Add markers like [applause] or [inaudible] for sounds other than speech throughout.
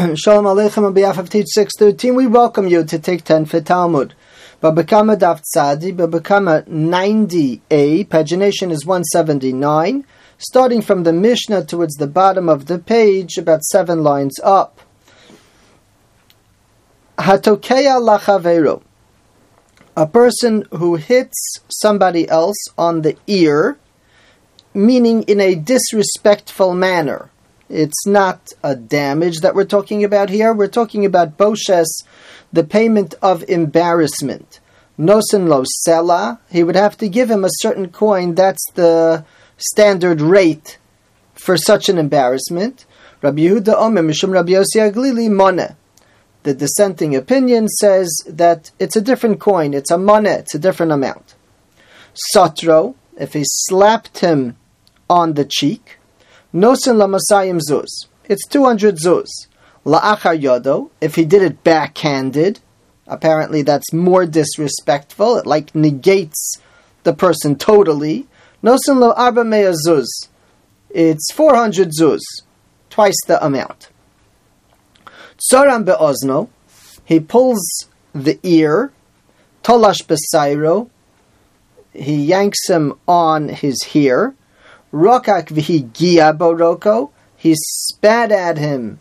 [clears throat] Shalom Aleichem on behalf of Teach 613, we welcome you to take 10 for Talmud. Babakama Daf Tzadi, Babakama 90a, pagination is 179, starting from the Mishnah towards the bottom of the page, about seven lines up. Hatokeya lachavero, a person who hits somebody else on the ear, meaning in a disrespectful manner. It's not a damage that we're talking about here. We're talking about boshes, the payment of embarrassment. Nosen lo sela, he would have to give him a certain coin. That's the standard rate for such an embarrassment. Rabbi Yehuda Omer Mishum Rabbi Yossi HaGlili Mone. The dissenting opinion says that it's a different coin. It's a money. It's a different amount. Satro, if he slapped him on the cheek, Nosen lamasayim zuz. It's 200 zuz. La'achar yodo, if he did it backhanded, apparently that's more disrespectful. It like negates the person totally. Nosen lo arba zuz. It's 400 zuz, twice the amount. Tzoram be'ozno, he pulls the ear. Tolash besairo, he yanks him on his hair. Rokak v'higia boroko, he spat at him,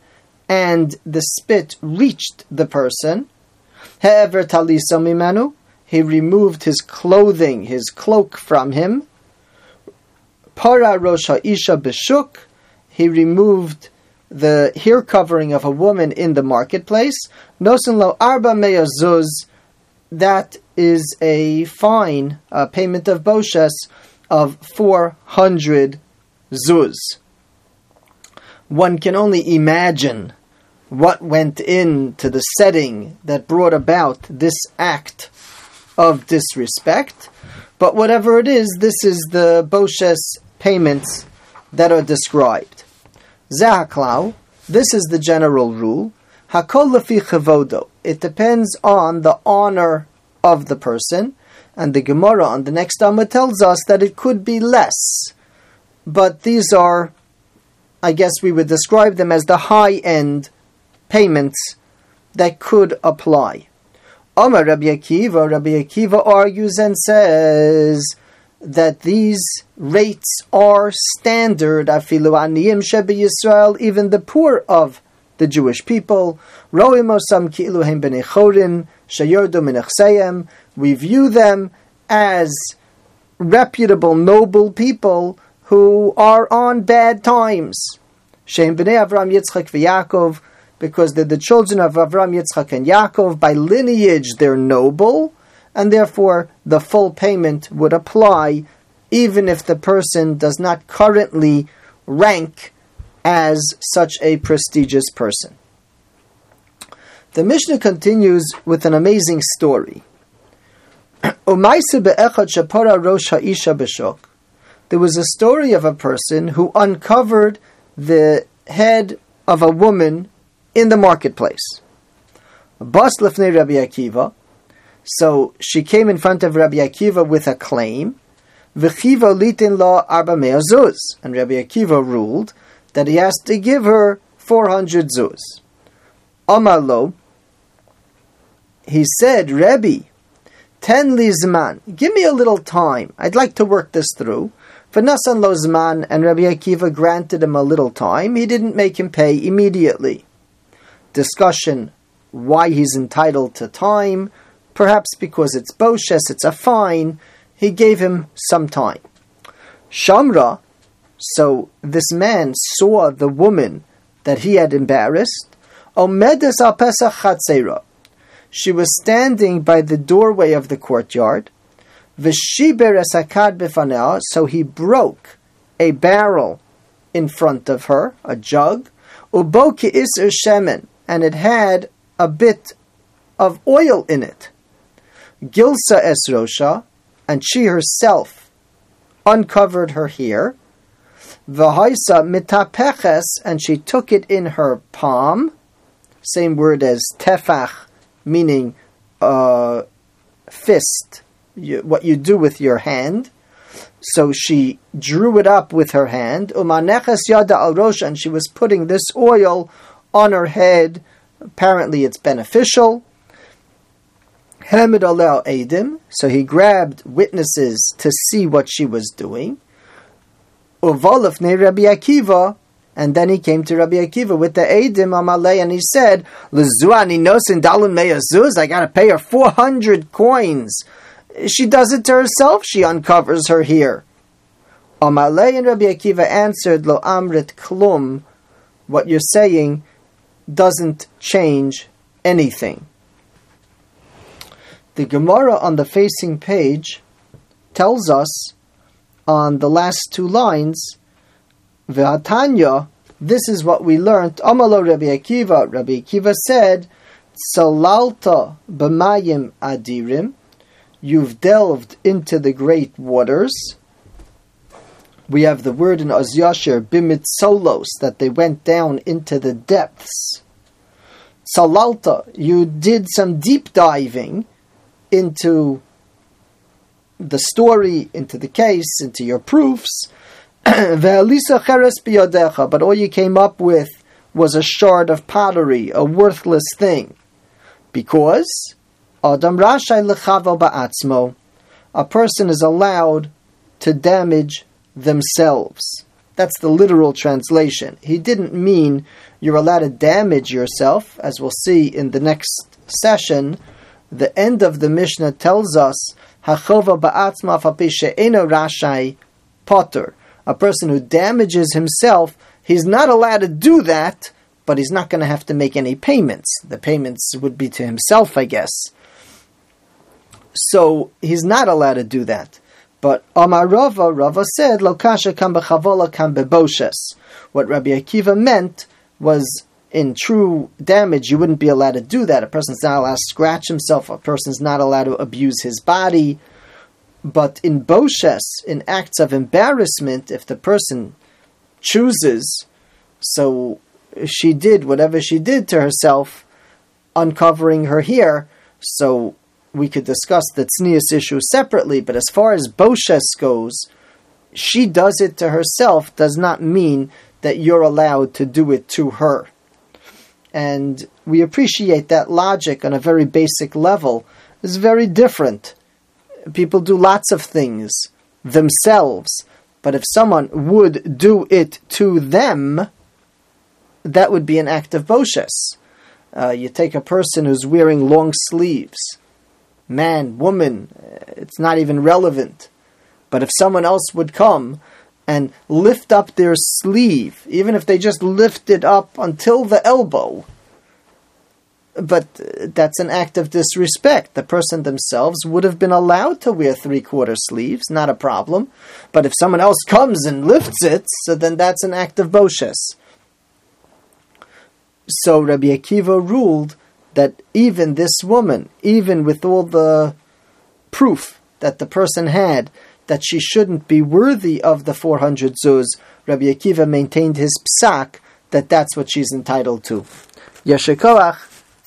and the spit reached the person. He'ever taliso mimanu, he removed his clothing, his cloak from him. Para rosh ha'isha b'shuk, he removed the hair covering of a woman in the marketplace. Nosen lo arba meyazuz, that is a fine, a payment of boshes, of 400 zuz. One can only imagine what went into the setting that brought about this act of disrespect. But whatever it is, this is the Boshes payments that are described. Zahaklau, this is the general rule. Hakol lefi chavodo. It depends on the honor of the person. And the Gemara on the next Amma tells us that it could be less. But these are, I guess we would describe them as the high end payments that could apply. Omar Rabbi Akiva, Rabbi Akiva argues and says that these rates are standard. Afilu aniyim shebi Yisrael, even the poor of the Jewish people. Roim osam ki'ilu hem b'nei chorin, shayordu minachseyem. We view them as reputable, noble people who are on bad times. Shem b'nei Avram Yitzchak v'Yakov, because they're the children of Avram, Yitzchak, and Yaakov. By lineage, they're noble, and therefore the full payment would apply, even if the person does not currently rank as such a prestigious person. The Mishnah continues with an amazing story. There was a story of a person who uncovered the head of a woman in the marketplace. Bas lefnei Rabbi Akiva. So she came in front of Rabbi Akiva with a claim. V'chiva litin la arba zuz. And Rabbi Akiva ruled that he has to give her 400 zuz. Amar lo, he said, Rebbe, ten li zman, give me a little time. I'd like to work this through. For Nasan lo zman, and Rabbi Akiva granted him a little time. He didn't make him pay immediately. Discussion why he's entitled to time, perhaps because it's boshes, it's a fine. He gave him some time. Shamra, so this man saw the woman that he had embarrassed. Omedes al Pesach. She was standing by the doorway of the courtyard. So he broke a barrel in front of her, a jug. And it had a bit of oil in it. Gilsa esrosha, and she herself uncovered her hair. V'haisa mitapeches, and she took it in her palm. Same word as tefach, meaning uh, fist, you, what you do with your hand. So she drew it up with her hand. Umaneches yada al rosh, and she was putting this oil on her head. Apparently, it's beneficial. Hamid alel edim, so he grabbed witnesses to see what she was doing. Uvalif ne Rabbi Akiva, and then he came to Rabbi Akiva with the Eidim Amalei, and he said, L'zuani nosin dalun meyazuz, I gotta pay her 400 coins. She does it to herself, she uncovers her here. Amalei and Rabbi Akiva answered, Lo amrit klum, what you're saying doesn't change anything. The Gemara on the facing page tells us on the last two lines, Ve'atanya, this is what we learned. Amalo Rabbi Akiva, Rabbi Akiva said, Salalta b'mayim adirim, you've delved into the great waters. We have the word in Oz Yashir, bimit solos, that they went down into the depths. Salalta, you did some deep diving into the story, into the case, into your proofs. [clears throat] but all you came up with was a shard of pottery, a worthless thing. Because Adam Rashai Lechavo Ba'atzmo, a person is allowed to damage themselves. That's the literal translation. He didn't mean you're allowed to damage yourself, as we'll see in the next session. The end of the Mishnah tells us, Hachova ba'atzma rashai potter a person who damages himself, he's not allowed to do that, but he's not going to have to make any payments. The payments would be to himself, I guess. So he's not allowed to do that. But Amar Rava, Rava said, Lokasha kam bechavola kam beboshes. What Rabbi Akiva meant was in true damage, you wouldn't be allowed to do that. A person's not allowed to scratch himself. A person's not allowed to abuse his body. But in boshes, in acts of embarrassment, if the person chooses, so she did whatever she did to herself, uncovering her hair, so we could discuss the tznius issue separately, but as far as boshes goes, she does it to herself does not mean that you're allowed to do it to her. And we appreciate that logic on a very basic level is very different people do lots of things themselves, but if someone would do it to them, that would be an act of boshes. Uh, you take a person who's wearing long sleeves, man, woman, it's not even relevant. But if someone else would come and lift up their sleeve, even if they just lift it up until the elbow, but that's an act of disrespect. The person themselves would have been allowed to wear three quarter sleeves, not a problem. But if someone else comes and lifts it, so then that's an act of boshes. So Rabbi Akiva ruled that even this woman, even with all the proof that the person had that she shouldn't be worthy of the 400 zuz, Rabbi Akiva maintained his psak that that's what she's entitled to. Yeshikoach.